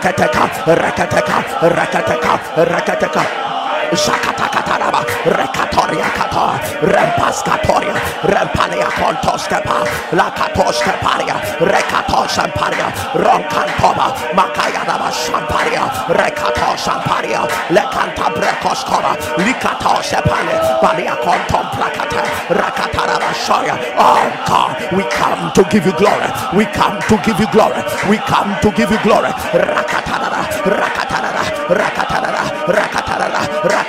rakateka rakateka rakateka rakateka Shakatakataraba, Rekatoria Kata, Rempaskatoria, Rempalia Kontoskepa, Lakatoskeparia, Rekato Shamparia, Ronkantoba, Makayadaba Shamparia, Rekato Shamparia, Lekanta Brekoskova, Likato Shepane, Balia Kontom Plakata, Rakataraba Shoya. Oh God, we come to give you glory. We come to give you glory. We come to give you glory. Rakatarara, Rakatarara, Rakatarara, Rakatarara, Rakatarara.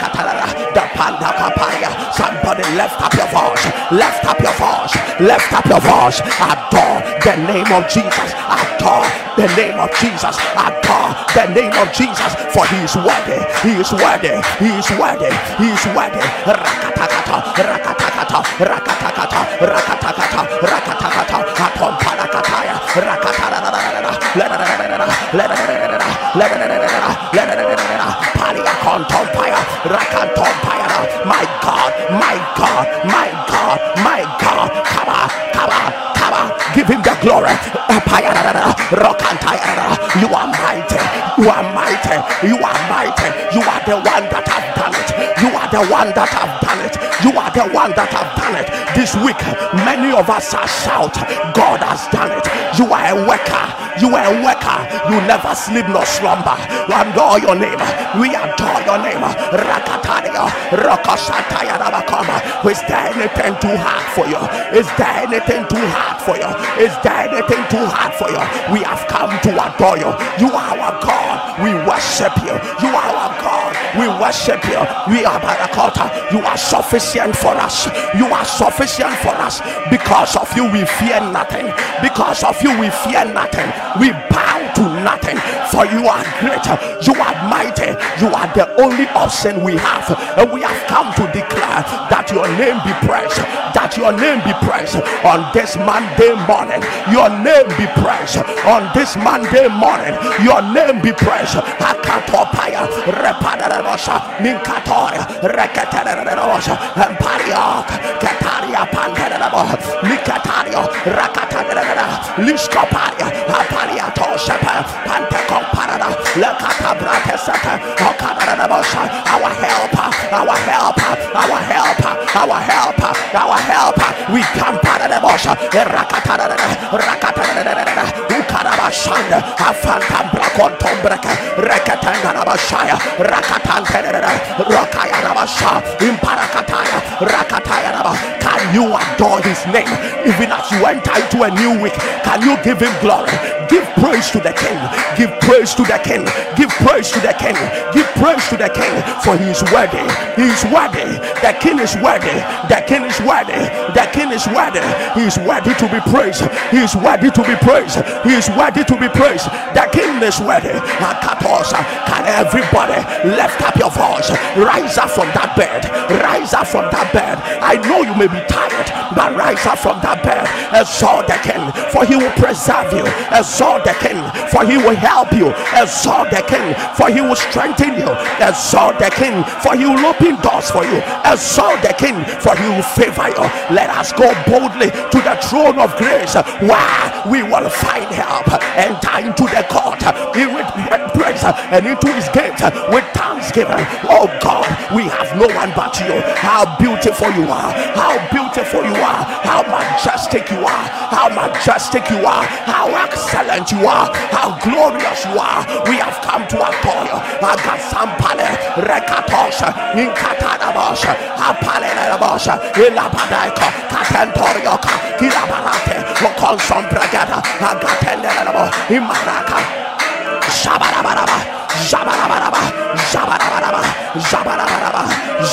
Somebody lift up your voice, lift up your voice, lift up your voice. Adore the name of Jesus. Adore the name of Jesus. Adore the name of Jesus. For he is worthy, he is worthy, he is worthy, he is worthy. Rakatakata, rakatakata, rakatakata, rakatakata, rakatakata, atom panakataya, rakatarara, my God, my God, my God, come on, come on, come on, give him the glory. You are mighty, you are mighty, you are mighty, you are the one that have done it, the one that have done it, you are the one that have done it. This week, many of us are shout, God has done it. You are a worker, you are a worker, you never sleep nor slumber. We adore your name, we adore your name. Rakataria, Rokoshataya Rabakoma. Is there anything too hard for you? Is there anything too hard for you? Is there anything too hard for you? We have come to adore you. You are our God. We worship you. You are our God. We worship you. We are Barakota. You are sufficient for us. You are sufficient for us. Because of you, we fear nothing. Because of you, we fear nothing. We bow to nothing. For you are greater. You are mighty. You are the only option we have. And we have come to declare that your name be praised. That your name be praised on this Monday morning. Your name be praised on this Monday morning. Your name be praised. Akatopaya, Repadarabosha, Minkatoria, Rekatarabosha, Empariok, Kataria Pantarabo, Mikatario, Rakatanara, Liskoparia, Aparia Toshapa, Pantakomparada, Lekatabratasata, Okadarabosha, our helper, our helper, our helper, our helper, our helper. We come Padarabosha, Rakatarada, Rakatarada, Ukarabashanda, Afantam Bracontombraka, Rakatangarabashaya, Rakatantanara, Rakayarabasha, Imparakataya, Rakatayaraba. Can you adore his name even as you enter into a new week? Can you give him glory? Give praise to the king. Give praise to the king. Give praise to the king. Give praise to the king for he is worthy. He is worthy. The king is worthy. The king is worthy. The king is worthy. He is worthy to be praised. He is worthy to be praised. He is worthy to be praised. The king is worthy. Akatosa. Can everybody lift up your voice? Rise up from that bed. Rise up from that bed. I know you may be tired, but rise up from that bed. Exalt the king, for he will preserve you. Exalt the king, for he will help you. Exalt the king, for he will strengthen you. Exalt the king, for he will open doors for you. Exalt the king, for he will favor you. Let us go boldly to the throne of grace, where we will find help. Enter into the court with praise and into his gate with thanksgiving. Oh God, we have no one but you. How beautiful you are! How beautiful you are! How majestic you are! How majestic you are! How excellent you are! How glorious you are! We have come to adore. Agasampale, Rekatosha, Inkatanabosha, Apalelabosha, Ilabadaiko, Katentorioka, Kilabarate, Okonsom Bragada, Agatendelabo, Imaraka. Shabarabaraba, Shabarabaraba, Shabarabaraba, Shabarabaraba,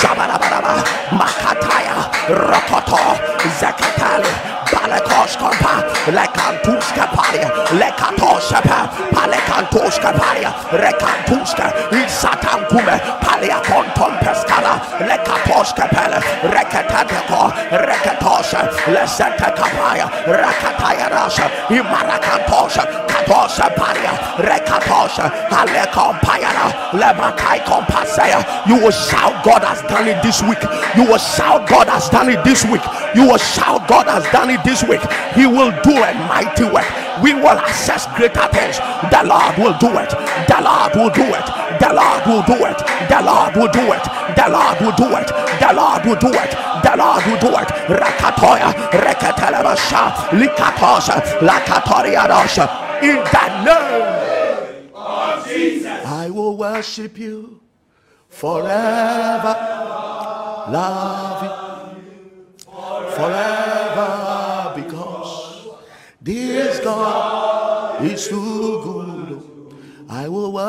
Shabarabaraba, Makataya, Rokoto, Palia Lekatoska Pele, Rekatatako, Rekatosha, Leseta Kapaya, Rakataya Rasha, Imarakantosha, Katosha Paria, Rekatosha, Alekompayana, Lemakai Kompasaya. You will shout, God has done it this week. You will shout, God has done it this week. You will shout, God has done it this week. He will do a mighty work. we will access greater things. The Lord will do it. The Lord will do it. The Lord will do it. The Lord will do it. The Lord will do it. The Lord will do it. The Lord will do it. Rakatoya, Rekatelabasha, Likatosa, Lakatoriadosha. In the name of Jesus, I will worship you forever. Love you forever because this God is will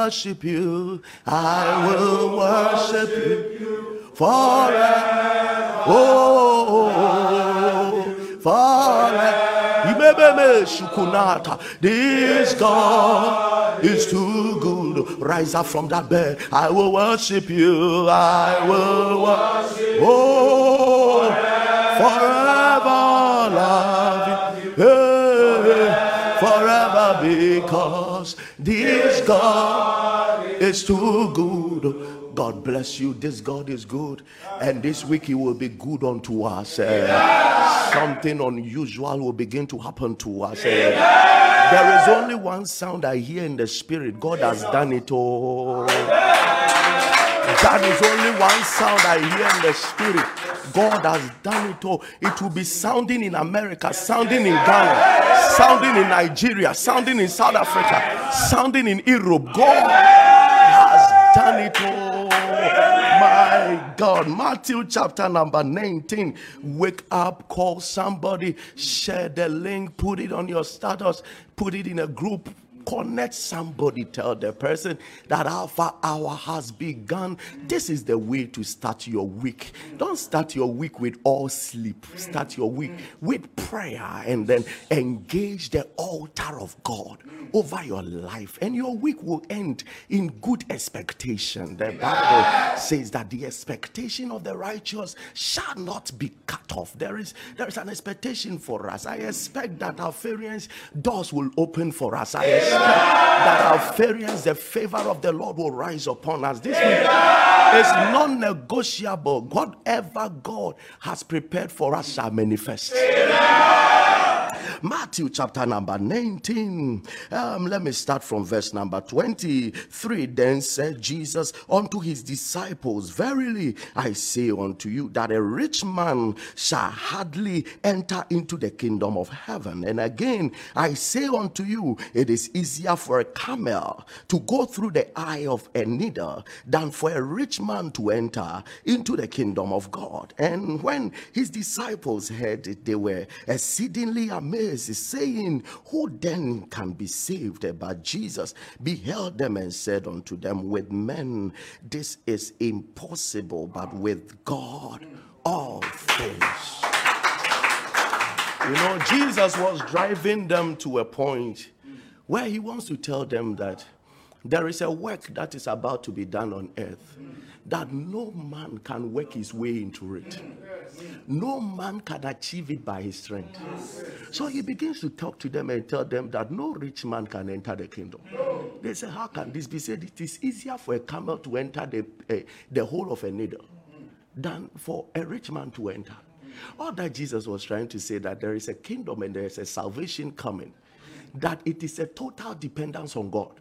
worship you. I will worship you forever. Oh, forever. This God is too good. Rise up from that bed. I will worship you. I will worship. Oh, this God is too good. God bless you. This God is good, and this week He will be good unto us. Uh, something unusual will begin to happen to us. Uh, there is only one sound I hear in the spirit. God has done it all. That is only one sound I hear in the spirit. God has done it all. It will be sounding in America, sounding in Ghana, sounding in Nigeria, sounding in South Africa, sounding in Europe. God has done it all. My God. Matthew chapter number 19. Wake up, call somebody, share the link, put it on your status, put it in a group connect somebody tell the person that alpha hour has begun. This is the way to start your week. Don't start your week with all sleep. Start your week with prayer and then engage the altar of god over your life. And your week will end in good expectation. The bible says that the expectation of the righteous shall not be cut off. There is there is an expectation for us. I expect that our variance doors will open for us. I expect that our variance, the favor of the Lord will rise upon us. This is non negotiable. Whatever God has prepared for us shall manifest. Matthew chapter number 19. Um, let me start from verse number 23. Then said Jesus unto his disciples, Verily I say unto you that a rich man shall hardly enter into the kingdom of heaven. And again, I say unto you, it is easier for a camel to go through the eye of a needle than for a rich man to enter into the kingdom of God. And when his disciples heard it, they were exceedingly amazed is saying, Who then can be saved? But Jesus beheld them and said unto them, With men this is impossible, but with God all things. You know, Jesus was driving them to a point where he wants to tell them that there is a work that is about to be done on earth that no man can work his way into it. No man can achieve it by his strength. So he begins to talk to them and tell them that no rich man can enter the kingdom. They say, How can this be said? It is easier for a camel to enter the, uh, the hole of a needle than for a rich man to enter. All that Jesus was trying to say that there is a kingdom and there is a salvation coming that it is a total dependence on God.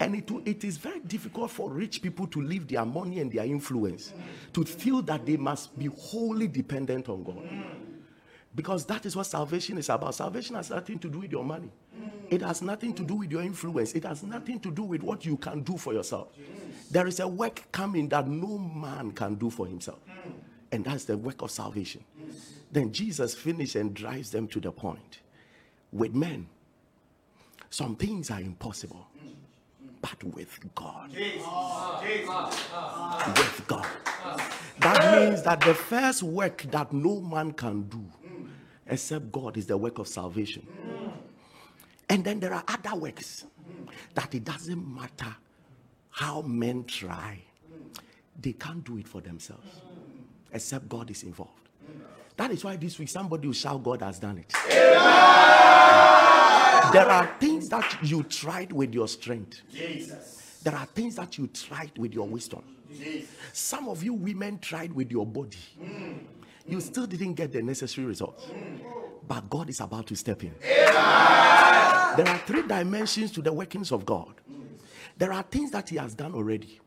And it, it is very difficult for rich people to leave their money and their influence, to feel that they must be wholly dependent on God. Because that is what salvation is about. Salvation has nothing to do with your money, it has nothing to do with your influence, it has nothing to do with what you can do for yourself. There is a work coming that no man can do for himself, and that's the work of salvation. Then Jesus finishes and drives them to the point with men some things are impossible, but with God. With God. That means that the first work that no man can do except God is the work of salvation. And then there are other works that it doesn't matter how men try, they can't do it for themselves except God is involved. That is why this week somebody will shout, God has done it. There are things that you tried with your strength. Jesus. There are things that you tried with your wisdom. Jesus. Some of you women tried with your body. Mm. You still didn't get the necessary results. Mm. But God is about to step in. There are three dimensions to the workings of God. There are things that He has done already.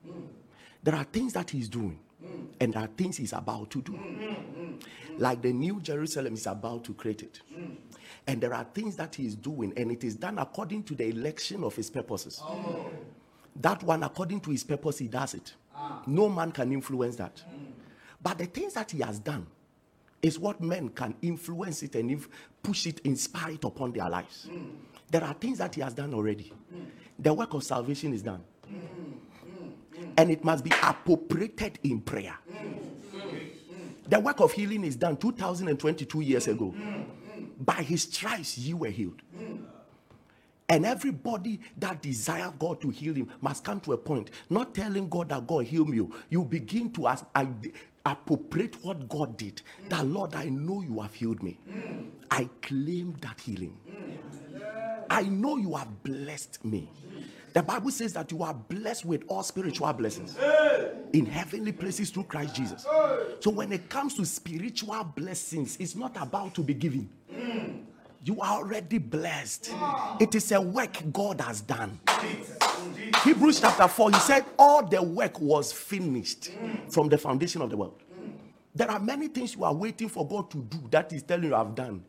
There are things that He's doing. And there are things He's about to do. Like the New Jerusalem is about to create it. And there are things that He is doing, and it is done according to the election of His purposes. Oh. That one, according to His purpose, He does it. Ah. No man can influence that. Hmm. But the things that He has done, is what men can influence it and inf- push it, inspire it upon their lives. Mm. There are things that He has done already. Mm. The work of salvation is done. Mm. And it must be appropriated in prayer. The work of healing is done 2022 years ago. By His stripes, you were healed. And everybody that desire God to heal him must come to a point, not telling God that God heal me. You begin to ask, appropriate what God did. Mm. That Lord, I know you have healed me. Mm. I claim that healing. Mm. I know you have blessed me. The Bible says that you are blessed with all spiritual blessings in heavenly places through Christ Jesus. So when it comes to spiritual blessings, it's not about to be given. You are already blessed. It is a work God has done. Hebrews chapter 4, he said, All the work was finished from the foundation of the world. There are many things you are waiting for God to do that is telling you I've done.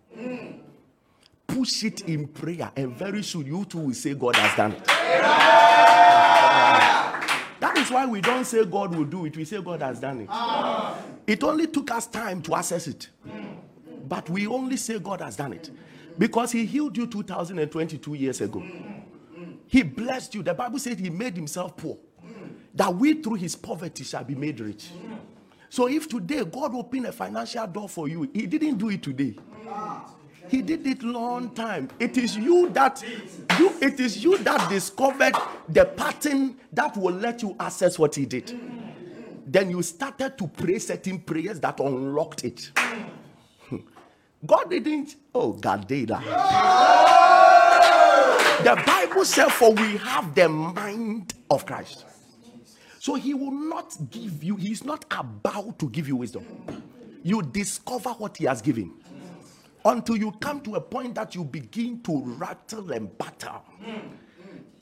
Push it in prayer, and very soon you too will say God has done it. That is why we don't say God will do it, we say God has done it. It only took us time to assess it, but we only say God has done it because He healed you 2022 years ago. He blessed you. The Bible said He made Himself poor, that we through His poverty shall be made rich. So if today God opened a financial door for you, He didn't do it today. He did it long time. It is you that you it is you that discovered the pattern that will let you access what he did. Then you started to pray certain prayers that unlocked it. Hmm. God didn't. Oh, God did that. The Bible said, For we have the mind of Christ. So he will not give you, he's not about to give you wisdom. You discover what he has given until you come to a point that you begin to rattle and battle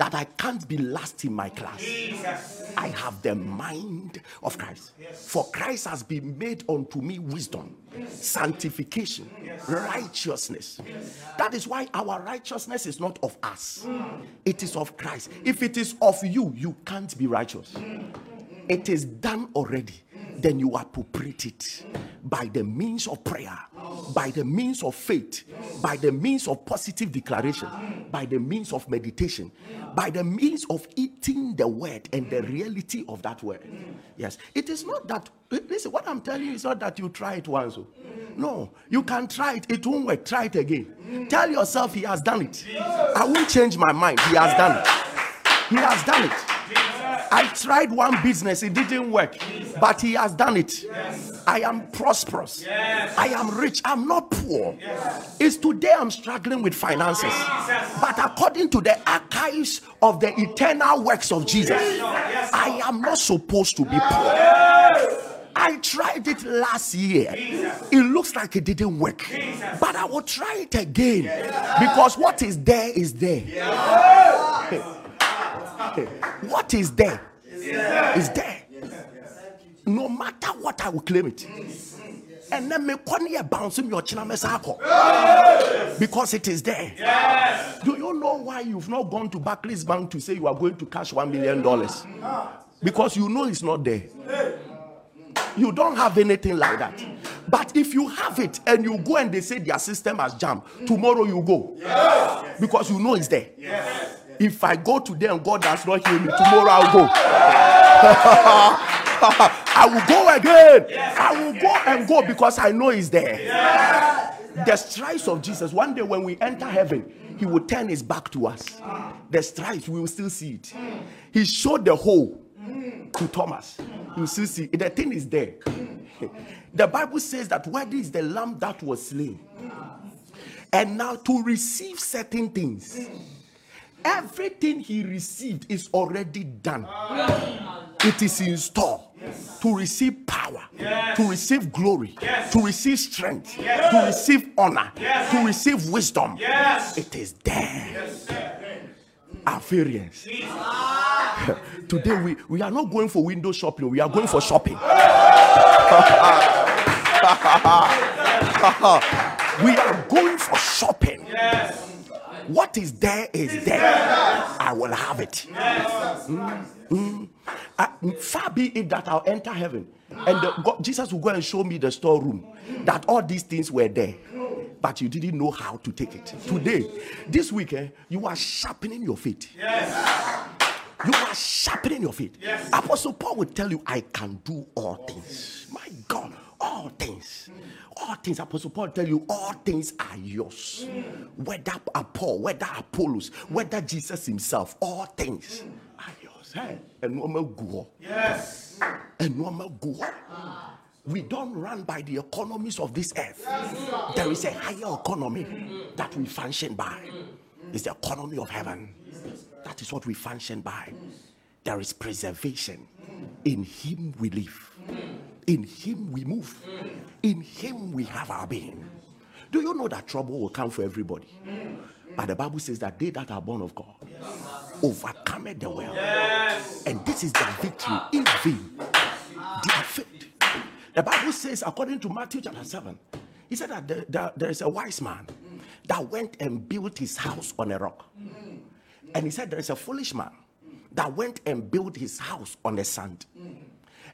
that I can't be last in my class. Jesus. I have the mind of Christ. Yes. For Christ has been made unto me wisdom, yes. sanctification, yes. righteousness. That is why our righteousness is not of us, mm. it is of Christ. If it is of you, you can't be righteous. Mm. It is done already then you appropriate it by the means of prayer, by the means of faith, by the means of positive declaration, by the means of meditation, by the means of eating the word and the reality of that word. Yes, it is not that, listen, what I'm telling you is not that you try it once. Oh. No, you can try it, it won't work. Try it again. Tell yourself, He has done it. I won't change my mind. He has done it. He has done it. I tried one business, it didn't work, but he has done it. Yes. I am prosperous. Yes. I am rich. I'm not poor. Yes. It's today I'm struggling with finances. But according to the archives of the eternal works of Jesus, I am not supposed to be poor. I tried it last year. It looks like it didn't work. But I will try it again. Because what is there is there. What is there is there. No matter what, I will claim it. And then me kwani bouncing your chinamesako because it is there. Yes. Do you know why you've not gone to Barclays Bank to say you are going to cash one million dollars? Because you know it's not there. You don't have anything like that. But if you have it and you go and they say their system has jammed, tomorrow you go. Yes. Because you know it's there. Yes. If I go today and God does not heal me, tomorrow I'll go. I will go again. I will go and go because I know He's there. The stripes of Jesus. One day when we enter heaven, He will turn His back to us. The stripes, we will still see it. He showed the hole to Thomas. You still see. The thing is there. The Bible says that where is the lamb that was slain? And now to receive certain things Everything he received is already done. It is in store. to receive power, to receive glory, to receive strength, to receive honor, to receive wisdom. It is there. Affarians. Today we, we are not going for window shopping, we are going for shopping. we are going for shopping. What is there is there. I will have it. Mm, mm. Uh, far be it that I'll enter heaven and the, God, Jesus will go and show me the storeroom that all these things were there, but you didn't know how to take it. Today, this weekend, eh, you are sharpening your faith. Yes. You are sharpening your faith. Yes. Apostle Paul will tell you, I can do all things. My God, all things. All things, Apostle Paul tell you, all things are yours. Whether Paul, whether Apollos, whether Jesus himself, all things are yours. Hey, and go. Yes. And go. We don't run by the economies of this earth. There is a higher economy that we function by. It's the economy of heaven. That is what we function by. There is preservation. In Him we live. In Him we move. In Him we have our being. Do you know that trouble will come for everybody? But the Bible says that they that are born of God overcome the world. And this is the victory in vain. Their faith. The Bible says, according to Matthew chapter 7, he said that there is a wise man that went and built his house on a rock. And he said, There is a foolish man that went and built his house on the sand.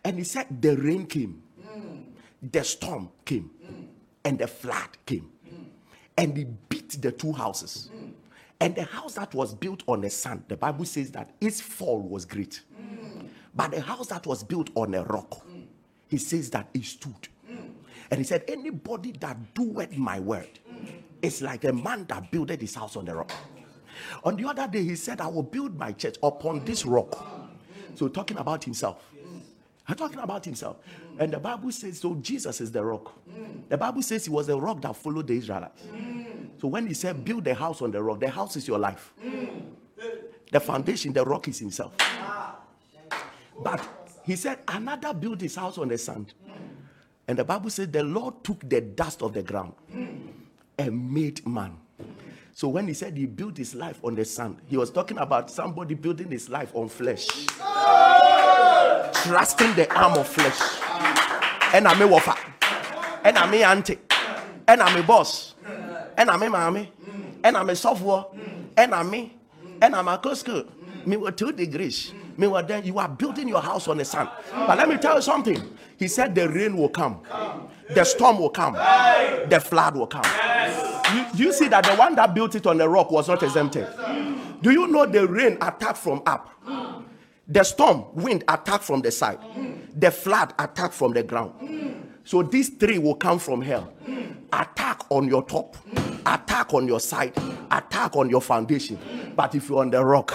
And he said, The rain came, the storm came, and the flood came. And he beat the two houses. And the house that was built on the sand, the Bible says that its fall was great. But the house that was built on a rock, he says that it stood. And he said, Anybody that doeth my word is like a man that builded his house on the rock. On the other day, he said, I will build my church upon this rock. So, talking about himself. I'm talking about himself. And the Bible says, so Jesus is the rock. The Bible says he was the rock that followed the Israelites. So when he said, build the house on the rock, the house is your life. The foundation, the rock is himself. But he said, another built his house on the sand. And the Bible says, the Lord took the dust of the ground and made man. So when he said he built his life on the sand, he was talking about somebody building his life on flesh. Trusting the arm of flesh. And I'm a wafa. And I'm a auntie. And I'm a boss. And I'm a mommy. And I'm a software. And I'm me. And I'm a Costco. Me with two degrees. Me with then you are building your house on the sand. But let me tell you something. He said the rain will come. The storm will come. The flood will come you, you see that the one that built it on the rock was not exempted. Do you know the rain attacked from up? The storm, wind attacked from the side. The flood attacked from the ground. So these three will come from hell. Attack on your top, attack on your side, attack on your foundation. But if you're on the rock,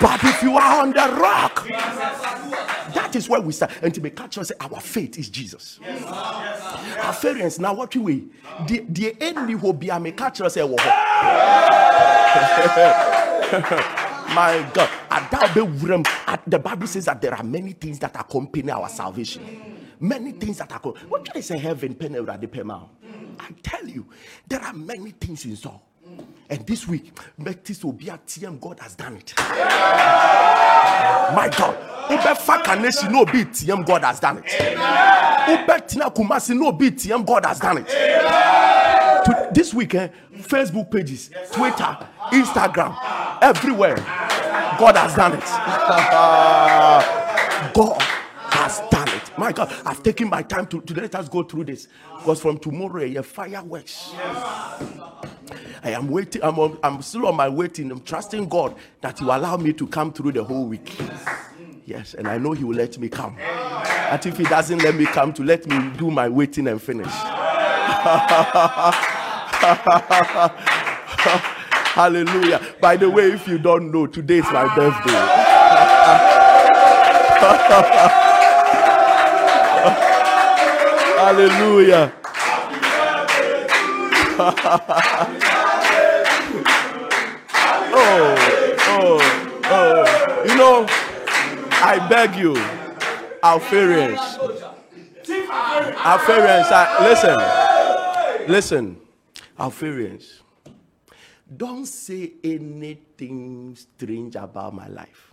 but if you are on the rock, that is where we start. And to be catch say our faith is Jesus. Yes. Our parents now what we the the enemy will be a catch say My God, the Bible says that there are many things that accompany our salvation. Many things that are what can I say heaven I tell you, there are many things in store. And this week, this will be a TM. God has done it. My God. Ubefa Kanesi no be TM. God has done it. Ubetina Kumasi no be TM. God has done it. To this week, eh, Facebook pages, Twitter, Instagram, everywhere. God has done it. God has done it. My God, I've taken my time to, to let us go through this. Because from tomorrow, a fireworks. I am waiting. I'm, on, I'm still on my waiting. I'm trusting God that He will allow me to come through the whole week. Yes, and I know He will let me come. And if He doesn't let me come, to let me do my waiting and finish. Hallelujah. By the way, if you don't know, today is my birthday. Hallelujah. Oh, oh, oh. You know, I beg you, Alpharians. Alpharians, I, listen, listen, Alpharians. Don't say anything strange about my life.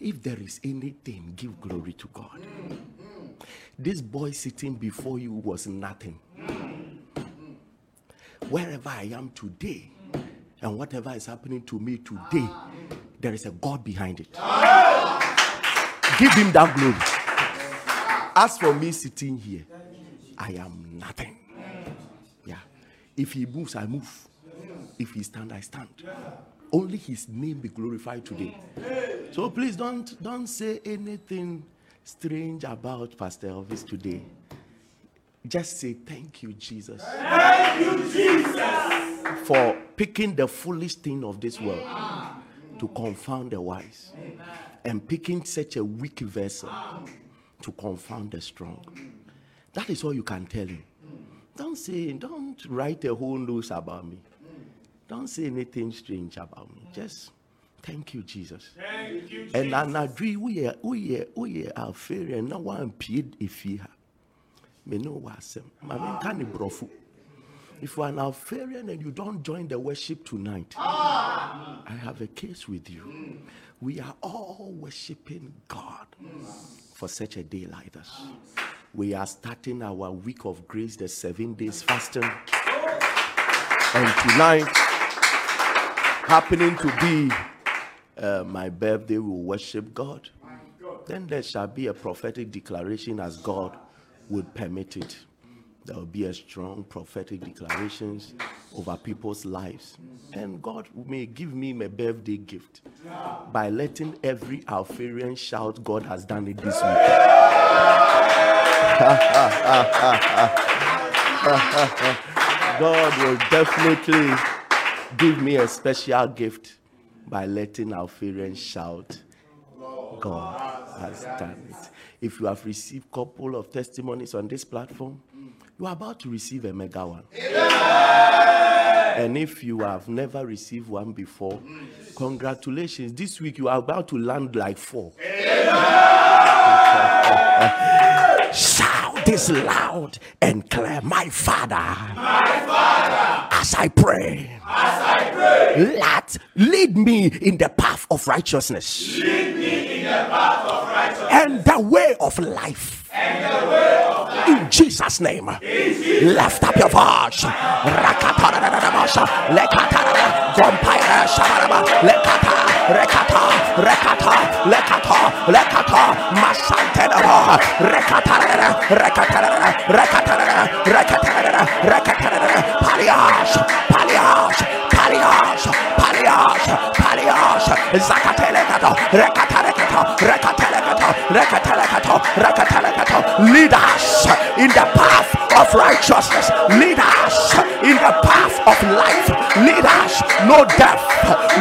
If there is anything, give glory to God. This boy sitting before you was nothing. Wherever I am today, and whatever is happening to me today, there is a God behind it. Give him that glory. As for me sitting here, I am nothing. Yeah. If he moves, I move. If he stand, I stand. Only his name be glorified today. So please don't don't say anything strange about Pastor Elvis today. Just say thank you, Jesus. Thank you, Jesus. For picking the foolish thing of this world to confound the wise. And picking such a weak vessel to confound the strong. That is all you can tell him. Don't say, don't write a whole news about me. Don't say anything strange about me. Just thank you, Jesus. Thank you, And anadwi woyɛ woyɛ woyɛ afeere na wampie efie ha. Me no wasɛm. Ma me nka ne borɔfo. If you are an Alpharian and you don't join the worship tonight, I have a case with you. Mm. We are all worshiping God for such a day like this. We are starting our week of grace, the seven days fasting. And tonight, happening to be uh, my birthday, we will worship God. Then there shall be a prophetic declaration as God would permit it. There will be a strong prophetic declarations over people's lives. And God may give me my birthday gift by letting every Alpharian shout, God has done it this week. God will definitely give me a special gift by letting our Alpharian shout, God has done it. If you have received a couple of testimonies on this platform, you are about to receive a mega one. And if you have never received one before, congratulations. This week you are about to land like four. Shout this loud and clear, my Father. As I pray, let lead me in the path of righteousness. And the way of life. In Jesus' name. Lift up your voice. Rekata, rekata, masantenaba, rekatara, rekatara, rekatara, rekatara, rekatara, palias, palias, palias, palias, palias, zakatelekato, rekatarekata, rekatelekato, rekatelekato, rekatelekato. Lead us in the path of righteousness. Lead us in the path of life. Lead us. No death,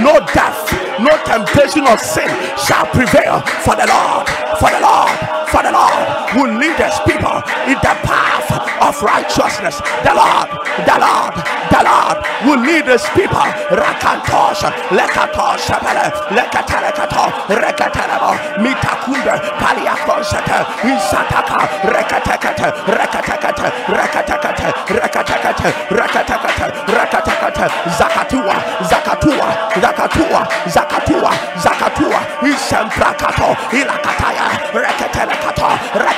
no death, no temptation of sin shall prevail. For the Lord, for the Lord, for the Lord will lead his people in the path of righteousness. The Lord, the Lord, the Lord will lead his people. Rakantosh, lekatosh, lekatalekato, rekatalabo, mitakunda, paliakonsete, insataka, rekatekate, rekatekate, rekatekate, rekatekate, rekatekate, rekatekate, zakatua, zakatua, zakatua, zakatua, zakatua, isemprakato, ilakataya, reketelekato, rekatalakato,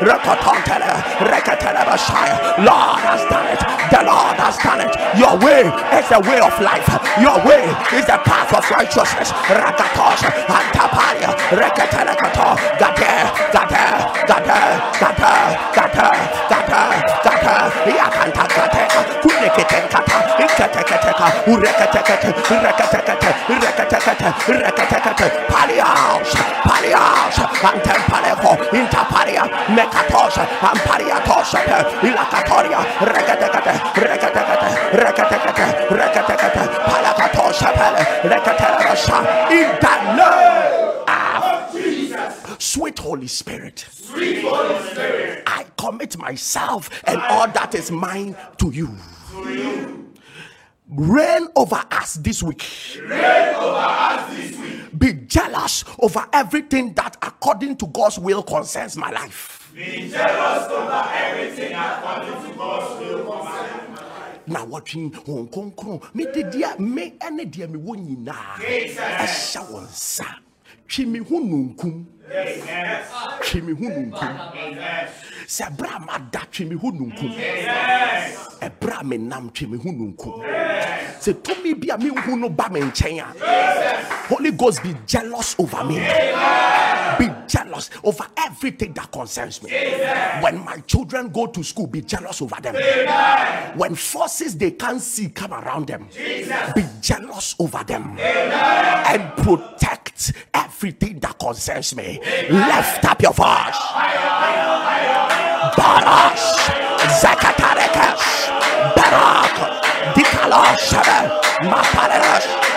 rekotontele, reketelebashaya. Lord has done it. The Lord has done it. Your way is the way of life. Your way is the path of righteousness. Rakatos, Antapalia, Reketelekato, Gade, Gade, Gade, Gade, Gade, Gade, Gade, Yakanta Gade, Kuneketenkata, Palios, Palios, Ampariatos, in the name of Sweet Holy Spirit. Sweet Holy Spirit. I commit commit myself and all that is mine to you. Reign over us this week. Reign over us this week. Be jealous over everything that, according to God's will, concerns my life. Be jealous over everything according to God's will concerning my life. na wɔtwe wɔn kronkron mede deɛ me ɛne deɛ mewɔ nyinaa ɛhyɛ wɔn nsa twe me ho nunkum. Twe me ho nunkum. Sɛ ɛberɛ a mada twe me ho nunkum Yes. ɛberɛ a menam twe me ho nunkum sɛ tumi bi a menhu no ba me nkyɛn a holy ghost be jealous over me. Be jealous over everything that concerns me. When my children go to school be jealous over them. When forces they can't see come around them be jealous over them. And protect everything that concerns me. Lift up your voice. Barash, Zakatarekas, Barak, Dikalosh, Maparash.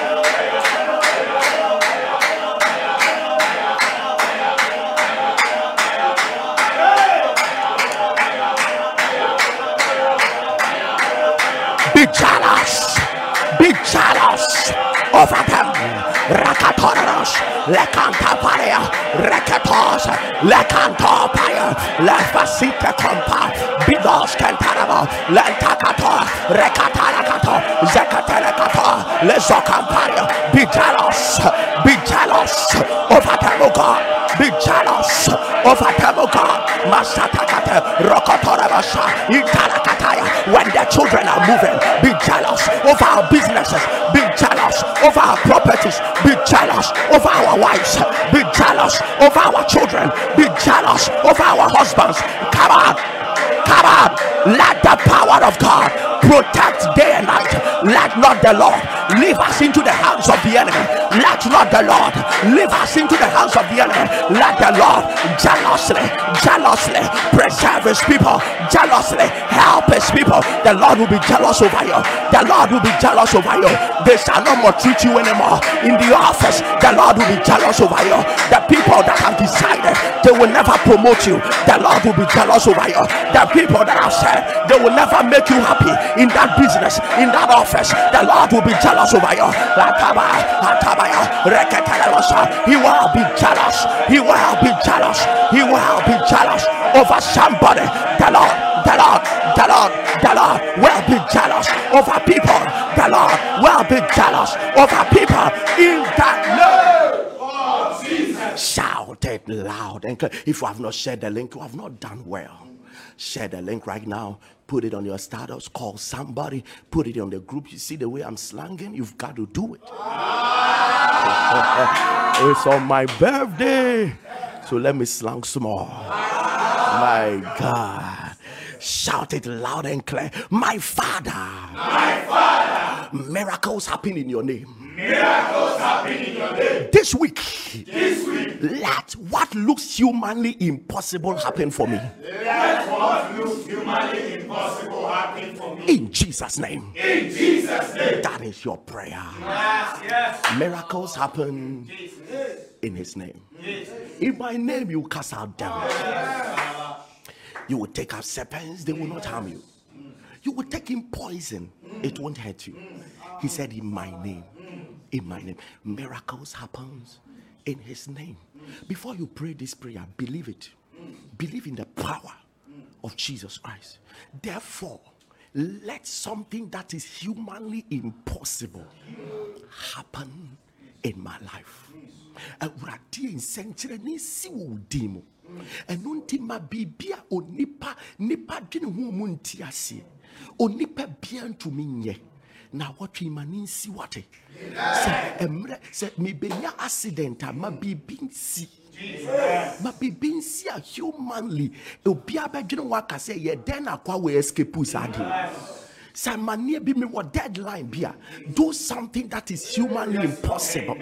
Over them. Rakatoros, Lecantaparia, Rekatos, Lecantoparia, Lefasita Compa, Bidos Cantarabo, Lentakato, Rekatarakato, Zekatarakato, Lezocamparia. Be jealous, be jealous over them, O. Be jealous over them, O God. Masatakata, Rokotorabasha, Itarakataya. When their children are moving, be jealous over our businesses, over our properties, be jealous over our wives, be jealous over our children, be jealous over our husbands. Come on, come on. Let the power of God protect day and night. Let not the Lord leave us into the hands of the enemy. Let not the Lord leave us into the hands of the enemy. Let the Lord jealously, jealously preserve his people, jealously help his people. The Lord will be jealous over you. The Lord will be jealous over you. They shall not maltreat you anymore. In the office, the Lord will be jealous over you. The people that have decided they will never promote you, the Lord will be jealous over you. The people that have said they will never make you happy in that business, in that office, the Lord will be jealous over you. He will be jealous. He will be jealous. He will be jealous over somebody. The Lord, the Lord, the Lord, the Lord will be jealous over people. The Lord will be jealous over people in that name. Shout it loud and clear. If you have not shared the link, you have not done well. Share the link right now. Put it on your status. Call somebody. Put it on the group. You see the way I'm slanging? You've got to do it. it's on my birthday. So let me slang some more. My God. Shout it loud and clear. My Father. My Father, Miracles happen in your name. miracles happen in your name. This week, This week, let what looks humanly impossible happen for me. let what looks humanly impossible happen for me. In Jesus' name. In Jesus' name. That is your prayer. Yes, yes. Miracles happen in His name. In my name, you cast out devils. You will take up serpents, they will not harm you. You will take in poison, it won't hurt you. He said, In my name. In my name. Miracles happens in his name. Before you pray this prayer, believe it. Believe in the power of Jesus Christ. Therefore, let something that is humanly impossible happen in my life. Ɛno nti ma biribi a onipa nipa dwene ho mu nti aseɛ onipa bia ntumi nyɛ. Na wɔtwe ma ne nsi wate sɛ mmerɛ sɛ mebɛnya accident a ma biribi nsi. Ma biribi nsi a humanly obiaa bɛdwene ho aka sɛ yɛ dɛn na akwa wɔ escape saa deɛ sɛ amanneɛ bi mewɔ deadline a? Do something that is humanly impossible.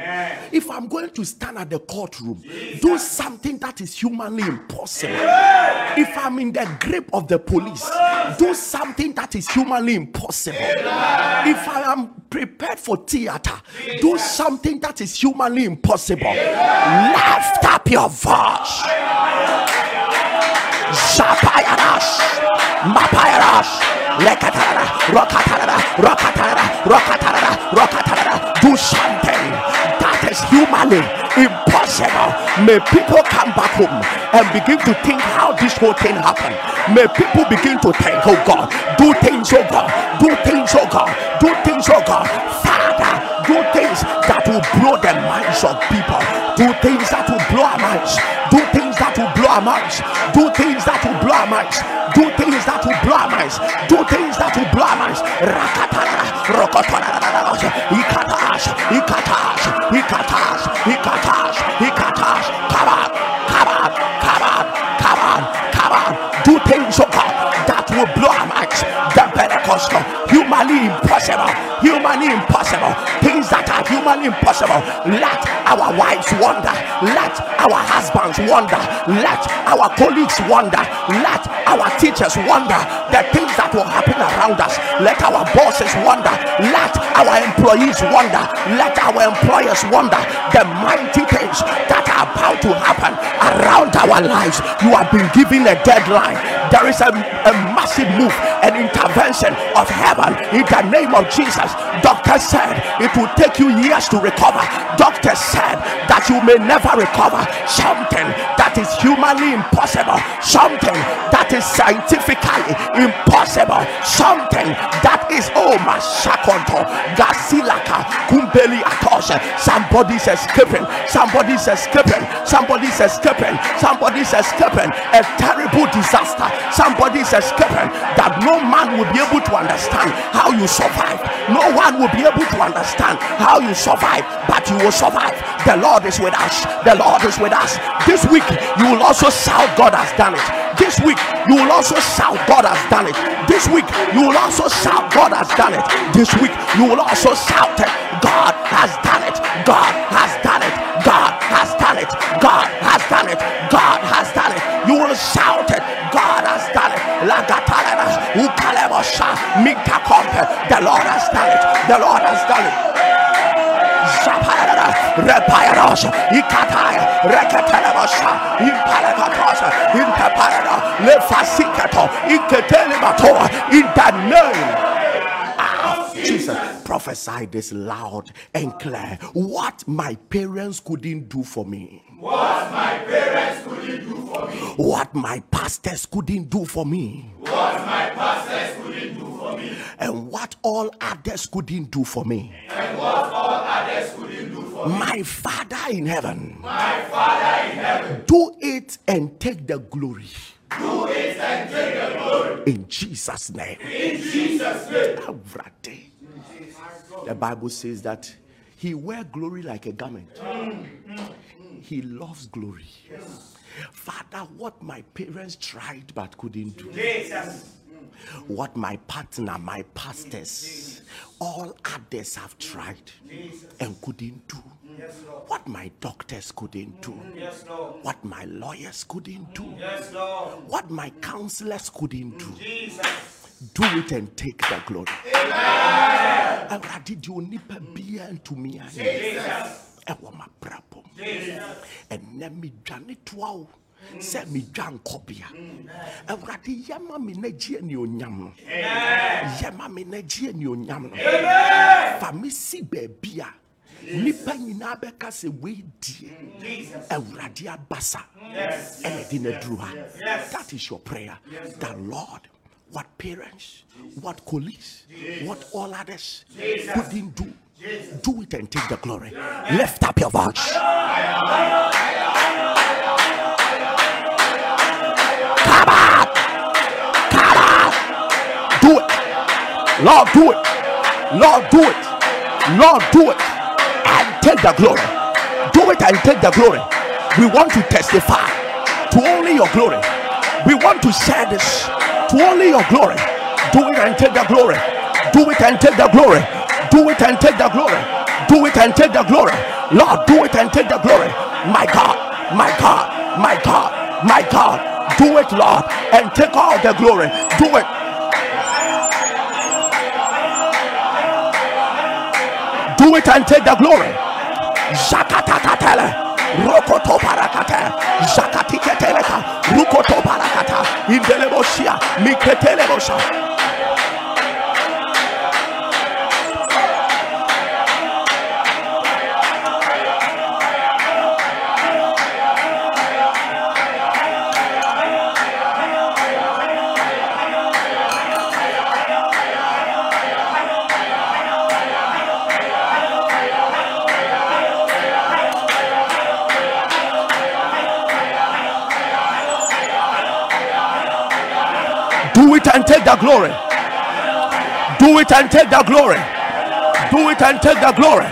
If i'm going to stand at the courtroom do something that is humanly impossible. If i'm in the grip of the police do something that is humanly impossible. If i am prepared for theater do something that is humanly impossible. Lift up your voice. Zapayarash. Mapairas, Lekatara, Rokatara, Rokatara, Rokatara, Rokatara. Do something that is humanly impossible. May people come back home and begin to think how this whole thing happened. May people begin to think, oh God, do things, oh God, do things, oh God, do things, oh God. Father, do things that will blow the minds of husbands wonder. Let our colleagues wonder. Let our teachers wonder. The things that will happen around us. Let our bosses wonder. Let our employees wonder. Let our employers wonder. The mighty things that are about to happen around our lives. You have been given a deadline. There is a, a massive move, an intervention of heaven in the name of Jesus. Doctor said it will take you years to recover. Doctor said that you may never recover. Something that is humanly impossible, something that is scientifically impossible, something that is oh my shakonto gasilaka kumbeli atosha. Somebody's escaping, somebody's escaping, somebody's escaping, somebody's escaping a terrible disaster. Somebody's escaping that no man will be able to understand how you survive. No one will be able to understand how you survive, but you will survive. The Lord is with us. The Lord is with us. This week, you will also shout, God has done it. This week, you will also shout, God has done it. This week, you will also shout, God has done it. This week, you will also shout, God has done it. God has it. God has done it. God has done it. You will shout it. God has done it. The Lord has done it. The Lord has done it. Repairos, Ikataya, Rekatelebosha, Impalekatosa, Impapayara, Lefasikato, Iketelebatoa, in the name. Jesus, prophesy this loud and clear. What my parents couldn't do for me. What my parents couldn't do for me. What my pastors couldn't do for me. What my pastors couldn't do for me. And what all others couldn't do for me. And what all others couldn't do for me. My Father in heaven, My Father in heaven, do it and take the glory. do it and take the glory. In Jesus' name. In Jesus' name. The Bible says that he wear glory like a garment. He loves glory. Father, what my parents tried but couldn't do. Jesus. What my partner, my pastors, all others have tried and couldn't do. What my doctors couldn't do. Yes, What my lawyers couldn't do. Yes, What my counselors couldn't do. Jesus. Do it and take the glory. Awurade deɛ onipa biara ntumi ayɛ. Ɛwɔ m'abrabɔ mu. ɛnɛ medwane toa wo sɛ medwa nkɔbea. Awurade yɛma me n'agye anuonyam no. Yɛma me n'agye anuonyam no. Fa me si baabi a nnipa nyinaa bɛka sɛ wei die. Awurade abasa. Ɛna de no aduru ha that is your prayer. That lord what parents what colleagues what all others couldn't do do it and take the glory lift up your voice Come on! Come on! Do it! Lord, do it! Lord, do it! Lord, do it! And take the glory. Do it and take the glory. We want to testify to only your glory. We want to share this to only your glory. Do it and take the glory. Do it and take the glory. Do it and take the glory. Do it and take the glory. Lord, do it and take the glory. My God, my God, my God, my God. Do it, Lord, and take all the glory. Do it. Do it and take the glory. Zakatakatele. Rokoto parakate. Zakatiketeleka. Zukoto Barakata, Indelebosia, Miketelebosha. And take the glory. Do it and take the glory. Do it and take the glory.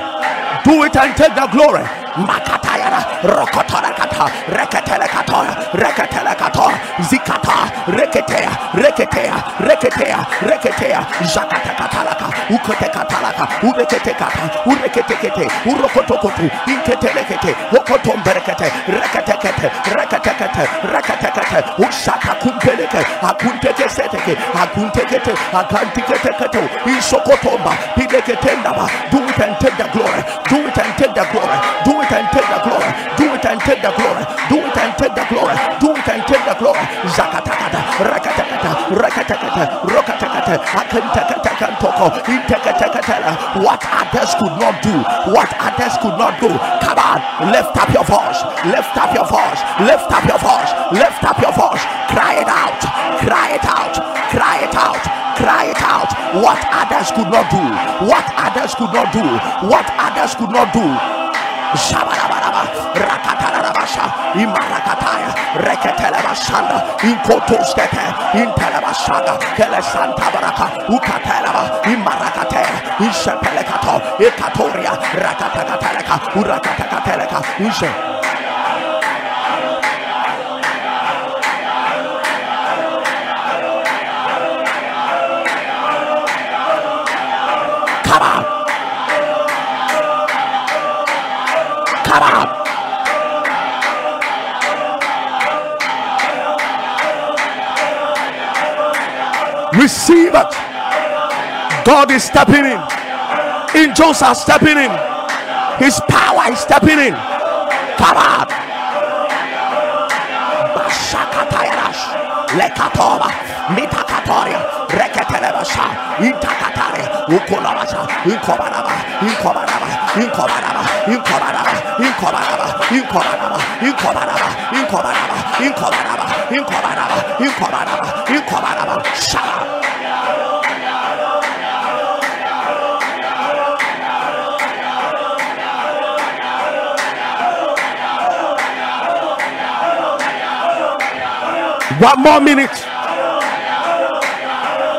Do it and take the glory. Makatayara, Rokotorakata, Reketelekatoya, Reketelekatoya, Zikata, Reketea, Reketea, Reketea, Reketea, Zakatakatalaka, Ukotekataka, Ureketekata, Ureketekete, Urokotokotu, Intetelekete, Okotomberekete, Reketekete, Reketekete, Reketekete, Usaka Kumpeleke, Akunteke Seteke, Akuntekete, Akantikete, Isokotomba, Pideketendaba, do it and take the glory, do it and take the glory, do it and take the glory, do it and take the glory, do it and take the glory, do and take the glory, Zakatakata, Rakatakata, Rakatakata, Rokatakata, Akantakatako, Inteketekatela, what others could not do, what others could not do, come on, lift up your voice, lift up your voice, lift up your voice, lift up your voice, cry it out, cry it out, cry it out, cry it out, what others could not do, what others could not do, what others could not do. Shabarabaraba, Rakatarabasha, Imarakataya, Reketelebashanda, Inkotoskete, Intelebashaga, Kelesanta Baraka, Ukatelaba, Imarakate, Ishepelekato, Ekatoria, Rakatakateleka, Urakatakateleka, Ushe. Receive it. God is stepping in. Angels are stepping in. His power is stepping in. Come on. Bashakatayarash. Lekatoba. One more minute.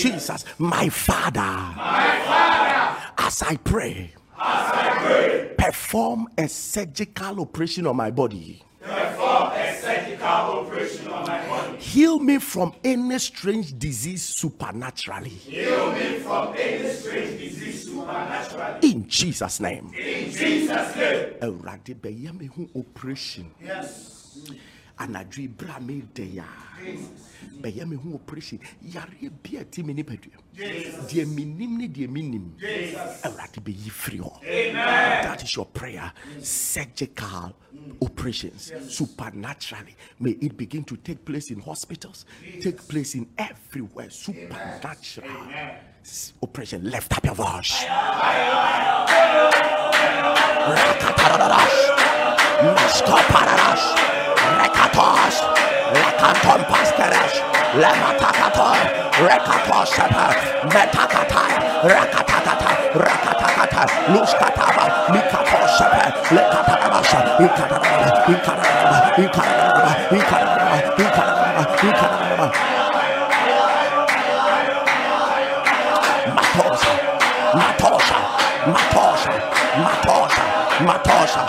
Jesus, my Father, my Father, as I pray, as I pray, perform a surgical operation on my body. Perform a surgical operation on my body. Heal me from any strange disease supernaturally. Heal me from any strange disease supernaturally. In Jesus' name. In Jesus' name. Awurade bɛyɛ me ho operation. Yes. Anadwo ibra mi dɛ ya. Jesus bɛyɛ me ho operation yareɛ bi a ɛte me nipadua deɛ menim ne deɛ menim awurade bɛyi firi hɔ that is your prayer surgical operations supernaturally may it begin to take place in hospitals take place in everywhere supernatural operation lift up your voice rekatos, lekatom pasteresh, lematakator, rekatoshepa, metakata, rekatakata, rekatakata, luskataba, mikatoshepa, lekatanabasha, ikatanaba, ikatanaba, ikatanaba, ikatanaba, ikatanaba, ikatanaba. matosa, matosa, matosa, matosa, matosa.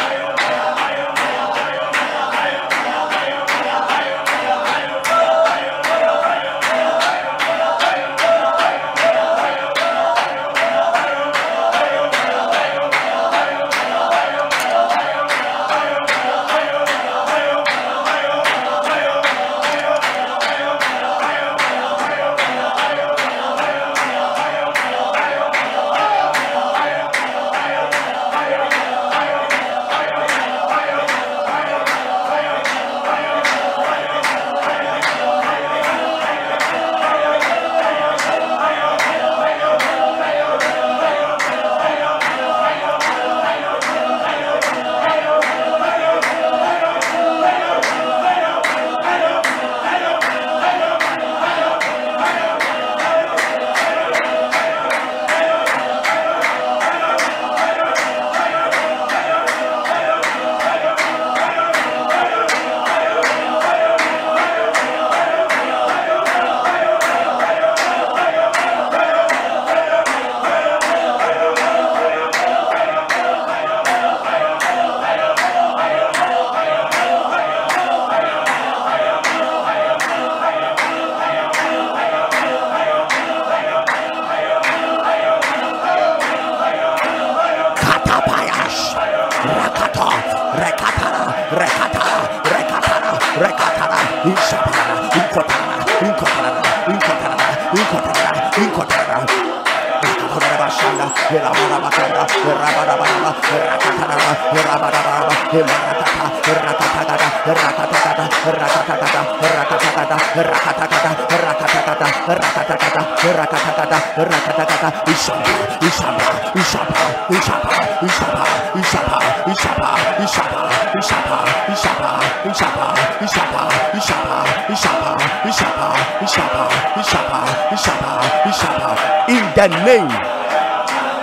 In the name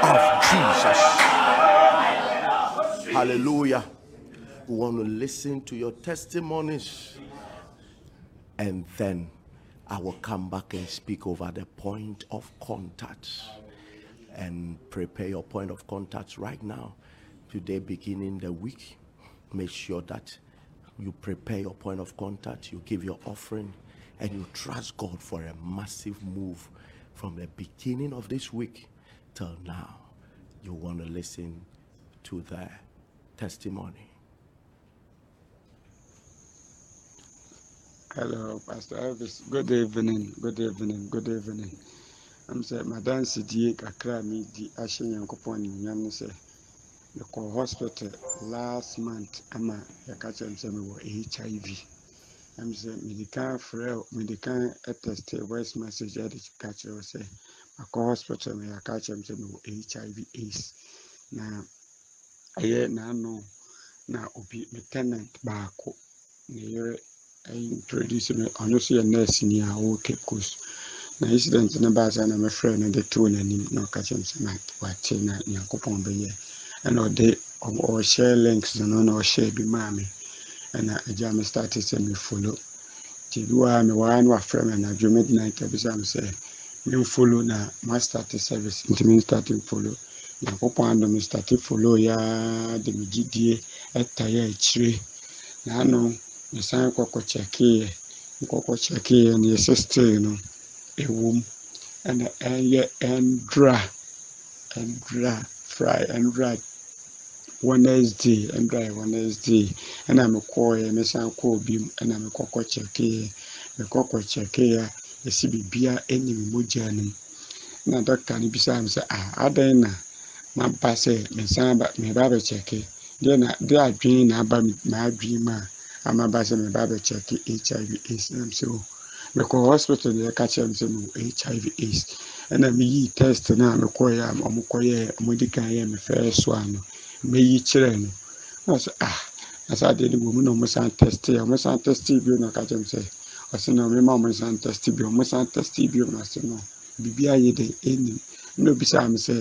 of Jesus. Hallelujah. We want to listen to your testimonies and then I will come back and speak over the point of contact and prepare your point of contact right now. Today, beginning the week, make sure that you prepare your point of contact, you give your offering, and you trust God for a massive move from the beginning of this week till now. You want to listen to their testimony. Hello, Pastor Elvis. Good evening. Good evening. Good evening. I'm saying, Madam Sidie kakra mi di ahyɛ Nyankopɔn animuonyam ne sɛ mekɔ hospital last month ama yɛka kyerɛ me sɛ mewɔ HIV. I'm saying mede kan frɛ mede kan test voice message ɛde ka kyerɛ wo sɛ makɔ hospital ma yɛaka kyerɛ me sɛ mewɔ HIV AIDS na ɛyɛ naano na obi me tenant baako ne yere introduce me. Ɔno nso yɛ nurse ni a ɔwɔ cape coast na incident no baa sɛ na mɛfrɛ no de too n'anim na ɔka kyerɛ me sɛ na wate na nyankopɔn bɛyɛ ɛna ɔde ɔhyɛ links no na ɔhyɛ bi maa me ɛna agya me start sɛ me follow. Nti bi wɔ ha me waa na wafrɛ me anadwo midnight abisa me sɛ memfollow na ma start service nti me start follow. Nyankopɔn adom me start follow yaa de me gyidie ɛtaeɛ akyire naano mesan kɔkɔ kyɛkeeɛ nkɔkɔ kyɛkeeɛ no no ɛwom ɛna ɛyɛ ɛndra ɛndra fry ɛndra wednesday ɛndra yɛ wednesday. Ɛna mekɔɔɛ mesan kɔɔ bi mu ɛna mekɔkɔ kyɛkeeɛ mekɔkɔ kyɛkeeɛ a yɛsi biribia anim mogya no mu. Na dɔkta no bisaa me sɛ ah adɛn na maba sɛ mesan ba meba bɛkyɛke deɛ na deɛ adwene na aba m'adwene mu a? Ama ba sɛ meba bɛkyɛke hiv aids. Nam sɛ o mekɔ hospital deɛ ɛka kyerɛ me sɛ mewɔ hiv aids. Ɛna meyii test no a mekɔyɛ a ɔmokɔyɛ ɔmode kan yɛ me fɛɛ so a no mɛyi kyerɛ no. Na ɔsɛ ah na saa deɛ no wɔ mu na ɔmo san test yɛ ɔmo san test bio na ɔka kyerɛ me sɛ ɔsɛ na ɔmema ɔmo san test bio ɔmo san test bio na ɔsɛ no. Biribi ayɛ dɛ ɛnim na obisaa me sɛ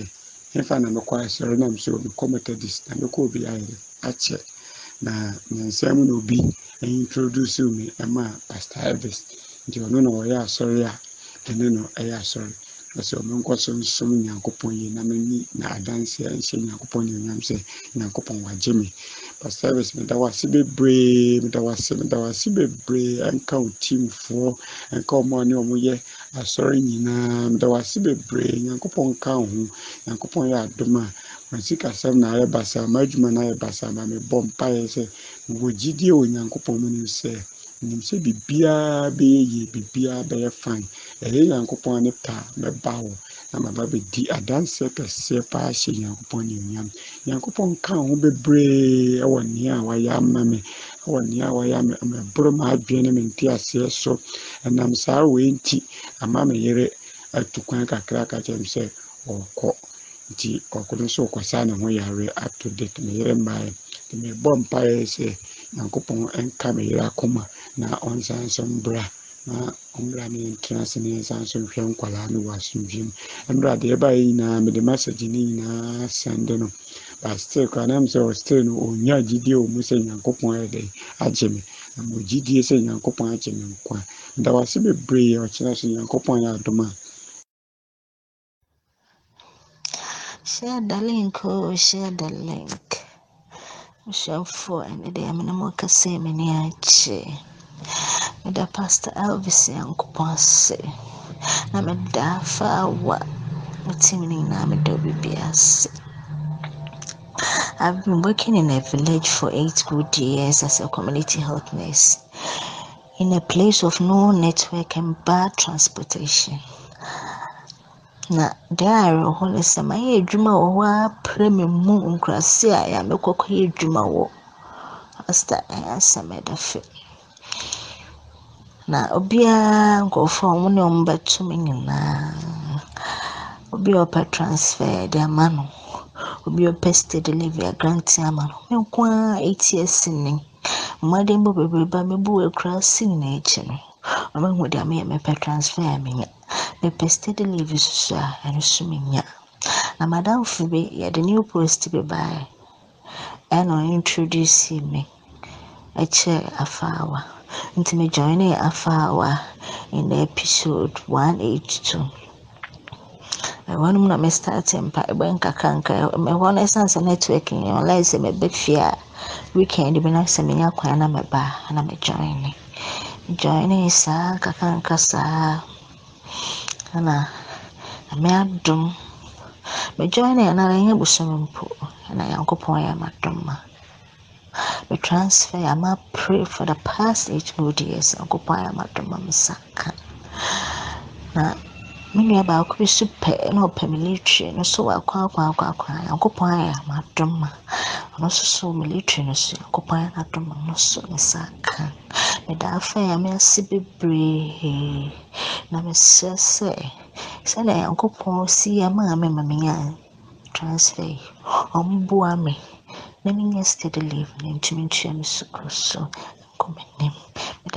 ɛfa na mekɔ asɔre nam sɛ mekɔ methodist na mekɔ obi ayɛ dɛ akyɛ na nyansa mu na obi introduce me ɛma pastor elvis nti ɔno na ɔyɛ asɔre a ɛne no ɛyɛ asɔre. Ɔsɛ ɔmo nkɔ so nsom nyankopɔn yie na meni na adanseɛ nhyɛ nyankopɔn ne onyam sɛ nyankopɔn wagye me. Pastor elvis meda wase bebree meda wase meda wase bebree. Ɛnka wo teamfoɔ ɛnka ɔmo a ne ɔmo yɛ asɔre nyinaa meda wase bebree. Nyankopɔn ka wo ho. Nyankopɔn yɛ adom a masikasɛm na ayɛ basa m'adwuma no ayɛ basa ma mebɔ mpaeɛ sɛ mewɔ gyidie wɔ nyankopɔn mu nim sɛ nim sɛ biribiara bɛyɛ yie biribiara bɛyɛ fine ɛyɛ nyankopɔn ne pɛ a mɛba hɔ na maba bɛdi adanseɛ kɛseɛ paa hyɛ nyankopɔn ne onyam nyankopɔn ka ho bebree ɛwɔ nea a wayɛ ama me. Ɛwɔ nea a wayɛ ama me mɛboro m'adwene ne me nte aseɛ so. Ɛnam saa wei nti ama me yere atu kwan kakra ka kyerɛ me sɛ ɔrekɔ nti ɔkono nso ɔkɔsa ne ho yare ato date. Ne yere mmaeɛ nti mebɔ mpaeɛ sɛ nyankopɔn nka me yere akoma na ɔnsan so mbra. Na ɔmmra ne yɛntena ase ne yɛnsan so nhwɛ nkwalaa no wɔ asomdwe mu. Ɛmmra deɛ ɛbaeɛ nyinaa mede masage ne nyinaa sɛnde no. But still kora nam sɛ ɔstill no ɔnya gyidie wɔ mu sɛ nyankopɔn ayɛ dɛ agye me. Na mɔ gyidie sɛ nyankopɔn agye me nkwa. Ndawase bebree ɔkyerɛ so nyankopɔn yɛ adom a Share the link, oh, share the link. Hwɛfoɔ ɛne deɛ mene kasa yi m'ani agye. Meda Pastor Elvis Nyankopɔn ase. Na meda afa awa me team no nyinaa meda obibi ase. I've been working in a village for eight good years as a community health nurse. in a place of no network and bad transportation. Na deɛ awerɛhɔ ne sɛ mayɛ adwuma wɔ hɔ ara me mu nkurase a ɛyɛ a mɛkɔkɔyɛ adwuma wɔ. Pastor ɛyɛ asɛm ɛda fɛ. Na obiara nkurɔfoɔ a wɔn ne wɔn bɛto me nyinaa. Obi a ɔpɛ transfer de ama no. Obi a ɔpɛ stay delivery grant ama no. Me nko ara years ni. Mmɔden bebree ba mebu wɔ akuraase nyinaa akyi no. Ɔbɛhu deɛ meyɛ mepɛ transfer a menya. Mepɛ steady leave nso a ah, ɛno nso menya. Na m'adamfo bi yɛde new post bi baeɛ ɛna introduce me ɛkyerɛ afaawa. Nti joinee afaawa in the episode one eight two. Ɛhɔ nom na me start mpaebɔ nkakrankra. Ɛhɔ no ɛsiane sɛ network nyɛ sɛ mɛba fie a weekend bi na sɛ menya kwan na mɛba a na me Me saa nkakrankra saa. Ɛna Nyame adom me joinee no ara ɛnyɛ bosom mpo na Nyankopɔn yɛ m'adom ma me transfer yɛ ama pray for the past eight good years Nyankopɔn ayɛ m'adom ma me nsa ka. Na me nua baako bi so pɛ na ɔpɛ military no so wakɔ akɔ akɔ akɔ a Nyankopɔn ayɛ m'adom a ɔno nso so military no so Nyankopɔn ayɛ n'adom a ɔno nso ne nsa aka. Meda afa Nyame ase bebree na mesrɛ sɛ sɛdeɛ Nyankopɔn si maa me ma menya transfer. Yi, ɔmboa me. Na menya steady leave na ntumi ntua me sukuu so nkɔ.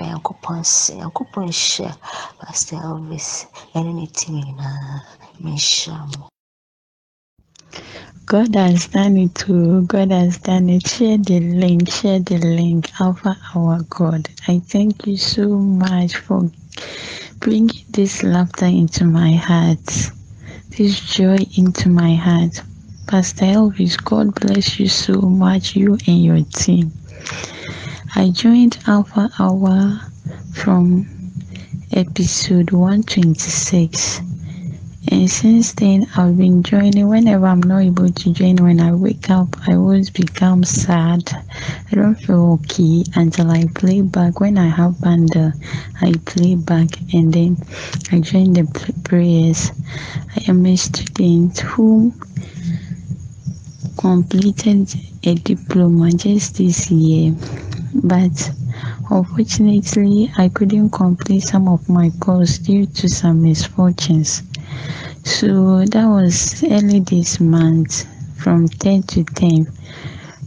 Meda Nyankopɔn ase. Nyankopɔn nhyira Pastor Elvis ɛne ne team nyinaa. God has done it too. God has done it. Share the link. Share the link. Alpha our God. I thank you so much for bringing this laughter into my heart, this joy into my heart. Pastor Elvis, God bless you so much, you and your team. I joined Alpha Hour from episode 126. And since then, I've been joining. Whenever I'm not able to join, when I wake up, I always become sad. I don't feel okay until I play back. When I have bundle, I play back and then I join the prayers. I am a student who completed a diploma just this year, but unfortunately, I couldn't complete some of my course due to some misfortunes. So that was early this month from 10 to 10.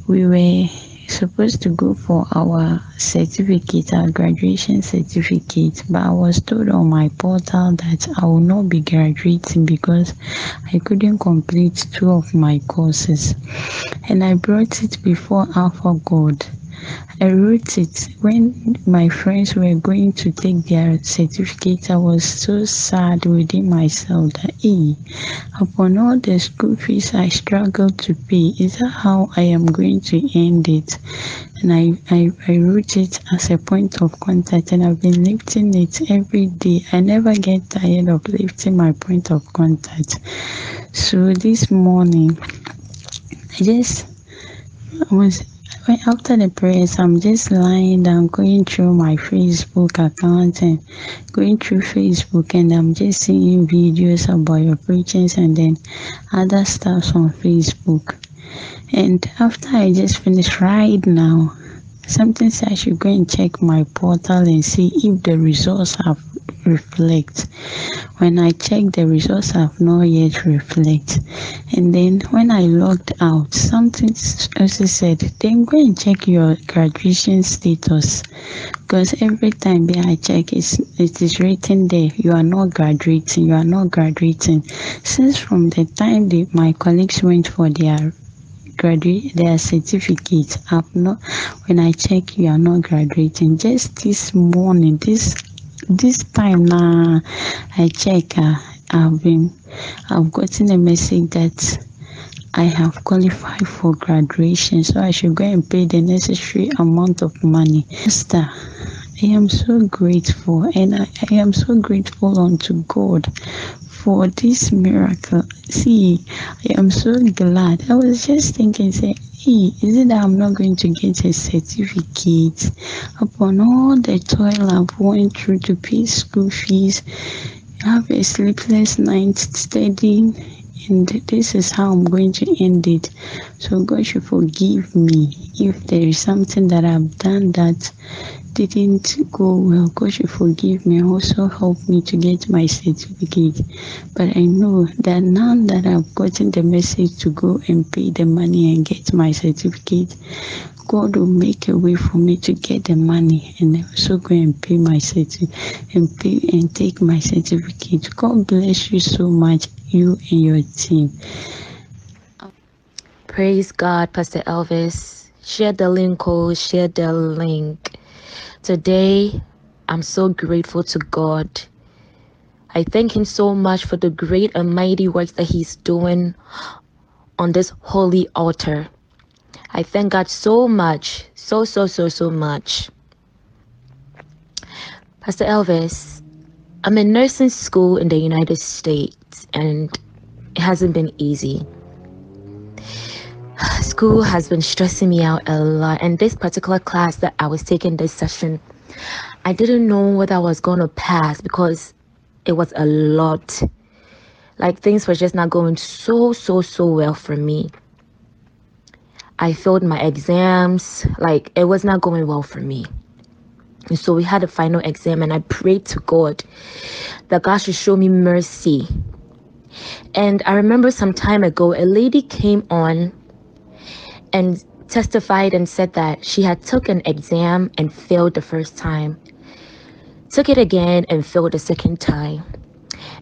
We were supposed to go for our certificate, our graduation certificate, but I was told on my portal that I will not be graduating because I couldn't complete two of my courses. And I brought it before Alpha God. I wrote it when my friends were going to take their certificate. I was so sad within myself that, hey, upon all the school fees I struggled to pay, is that how I am going to end it? And I, I, I wrote it as a point of contact, and I've been lifting it every day. I never get tired of lifting my point of contact. So this morning, I just I was when after the prayers, I'm just lying down, going through my Facebook account and going through Facebook, and I'm just seeing videos about your preachings and then other stuff on Facebook. And after I just finished right now, something said I should go and check my portal and see if the results have reflect. When I checked, the results I've not yet reflect. And then when I logged out, something also said, then go and check your graduation status. Because every time that I check, it's, it is written there, you are not graduating, you are not graduating. Since from the time that my colleagues went for their graduate their certificate i've not when i check you are not graduating just this morning this this time now i check uh, i've been i've gotten a message that i have qualified for graduation so i should go and pay the necessary amount of money Esther, i am so grateful and I, I am so grateful unto god for this miracle. See, I am so glad. I was just thinking, say, Hey, is it that I'm not going to get a certificate upon all the toil I've went through to pay school fees, have a sleepless night studying, and this is how I'm going to end it. So God should forgive me if there is something that I've done that didn't go well. God should forgive me, also help me to get my certificate. But I know that now that I've gotten the message to go and pay the money and get my certificate, God will make a way for me to get the money and also go and pay my certificate and pay and take my certificate. God bless you so much, you and your team. Praise God, Pastor Elvis. Share the link, oh, share the link. Today, I'm so grateful to God. I thank Him so much for the great and mighty works that He's doing on this holy altar. I thank God so much, so, so, so, so much. Pastor Elvis, I'm in nursing school in the United States and it hasn't been easy. School has been stressing me out a lot, and this particular class that I was taking this session, I didn't know whether I was going to pass because it was a lot. Like things were just not going so, so, so well for me. I failed my exams, like it was not going well for me. And so we had a final exam, and I prayed to God that God should show me mercy. And I remember some time ago, a lady came on and testified and said that she had took an exam and failed the first time, took it again and failed the second time.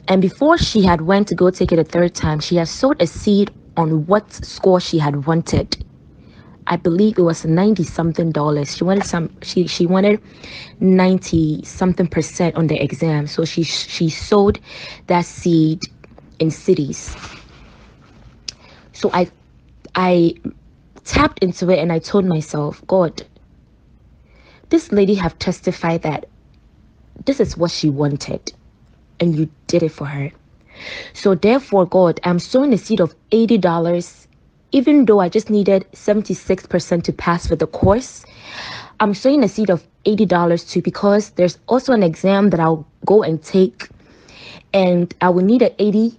And before she had went to go take it a third time, she had sowed a seed on what score she had wanted. I believe it was 90 something dollars. She wanted some she she wanted 90 something percent on the exam. So she she sowed that seed in cities. So I I tapped into it and I told myself, God, this lady have testified that this is what she wanted and you did it for her. So therefore, God, I'm sowing a seed of $80 even though I just needed 76% to pass for the course, I'm sowing a seed of $80 too because there's also an exam that I'll go and take and I will need an 80%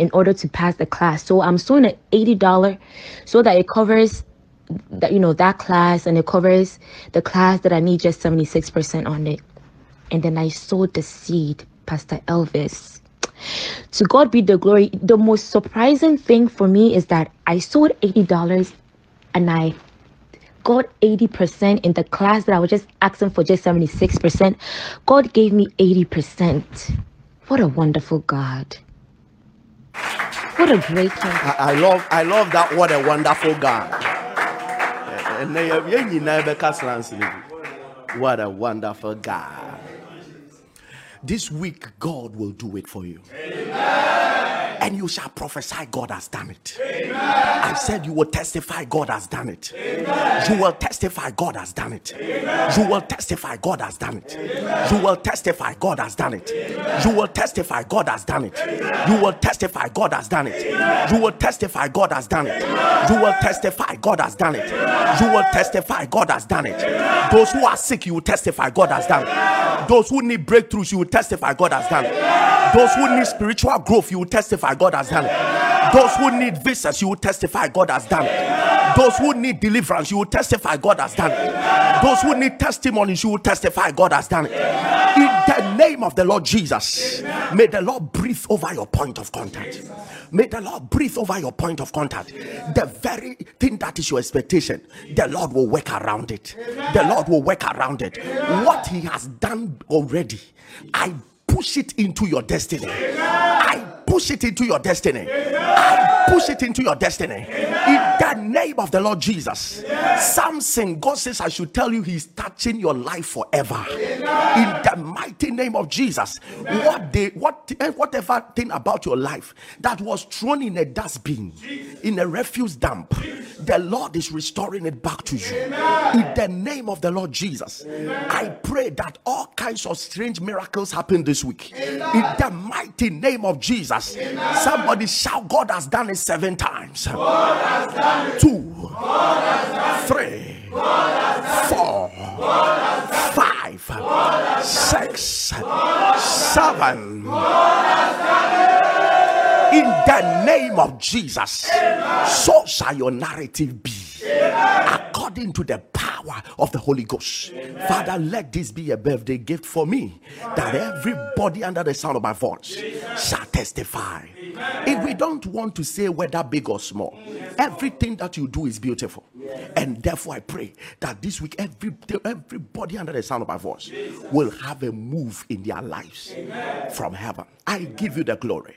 in order to pass the class. So I'm sowing an $80 so that it covers that you know that class and it covers the class that I need just 76% on it. And then I sowed the seed, Pastor Elvis. To God be the glory. The most surprising thing for me is that I sold $80 and I got 80% in the class that I was just asking for just 76%. God gave me 80%. What a wonderful God. What a great king. I, I love I love that what a wonderful God. What a wonderful God. This week, God will do it for you. Amen and you shall prophesy God has done it. Amen. I said you will testify God has done it. Amen. You will testify God has done it. Amen. You will testify God has done it. You will testify God has done it. You will testify God has done it. You will testify God has done it. You will testify God has done it. You will testify God has done it. You will testify God has done it. Those who are sick, you will testify God has done it. Those who need breakthroughs, you will testify God has done it. Those who need spiritual growth, you will testify God has done it. Those who need visas, you will testify God has done it. Those who need deliverance, you will testify God has done it. Those who need testimonies, you will testify God has done it. In the name of the Lord Jesus, may the Lord breathe over your point of contact. May the Lord breathe over your point of contact. The very thing that is your expectation, the Lord will work around it. The Lord will work around it. What He has done already, I push it into your destiny. I push it into your destiny. I push it into your destiny. In the name of the Lord Jesus. Samson, God says, I should tell you, He's touching your life forever. In the mighty name of Jesus, what they what eh, whatever thing about your life that was thrown in a dustbin, in a refuse dump, the Lord is restoring it back to you. In the name of the Lord Jesus, I pray that all kinds of strange miracles happen this week. In the mighty name of Jesus, somebody shout, God has done it seven times. Two, three, four, five, six, seven. In the name of Jesus, so shall your narrative be according to the power of the Holy Ghost. Father, let this be a birthday gift for me that everybody under the sound of my voice shall testify. If we don't want to say whether big or small, everything that you do is beautiful. And therefore, I pray that this week, every, everybody under the sound of my voice will have a move in their lives from heaven. I give you the glory.